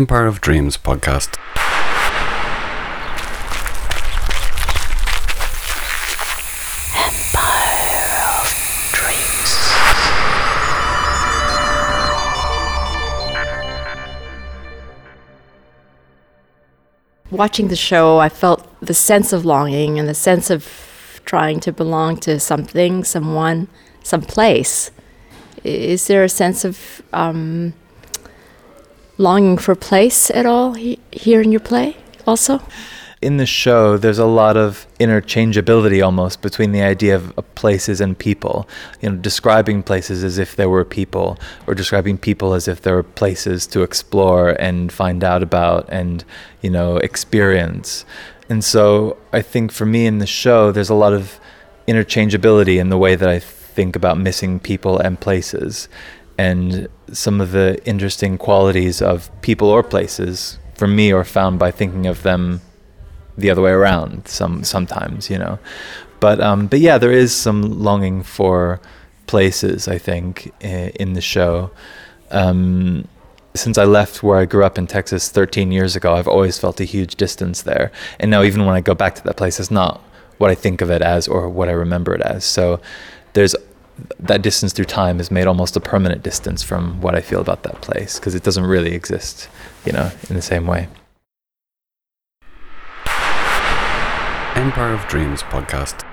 Empire of Dreams podcast. Watching the show, I felt the sense of longing and the sense of trying to belong to something, someone, some place. Is there a sense of um, longing for place at all he- here in your play also? in the show, there's a lot of interchangeability almost between the idea of places and people. You know, describing places as if there were people, or describing people as if there were places to explore and find out about and, you know, experience. And so I think for me in the show, there's a lot of interchangeability in the way that I think about missing people and places. And some of the interesting qualities of people or places for me are found by thinking of them the other way around some sometimes you know but um but yeah there is some longing for places i think in the show um since I left where I grew up in Texas 13 years ago, I've always felt a huge distance there. And now, even when I go back to that place, it's not what I think of it as or what I remember it as. So, there's that distance through time is made almost a permanent distance from what I feel about that place because it doesn't really exist, you know, in the same way. Empire of Dreams podcast.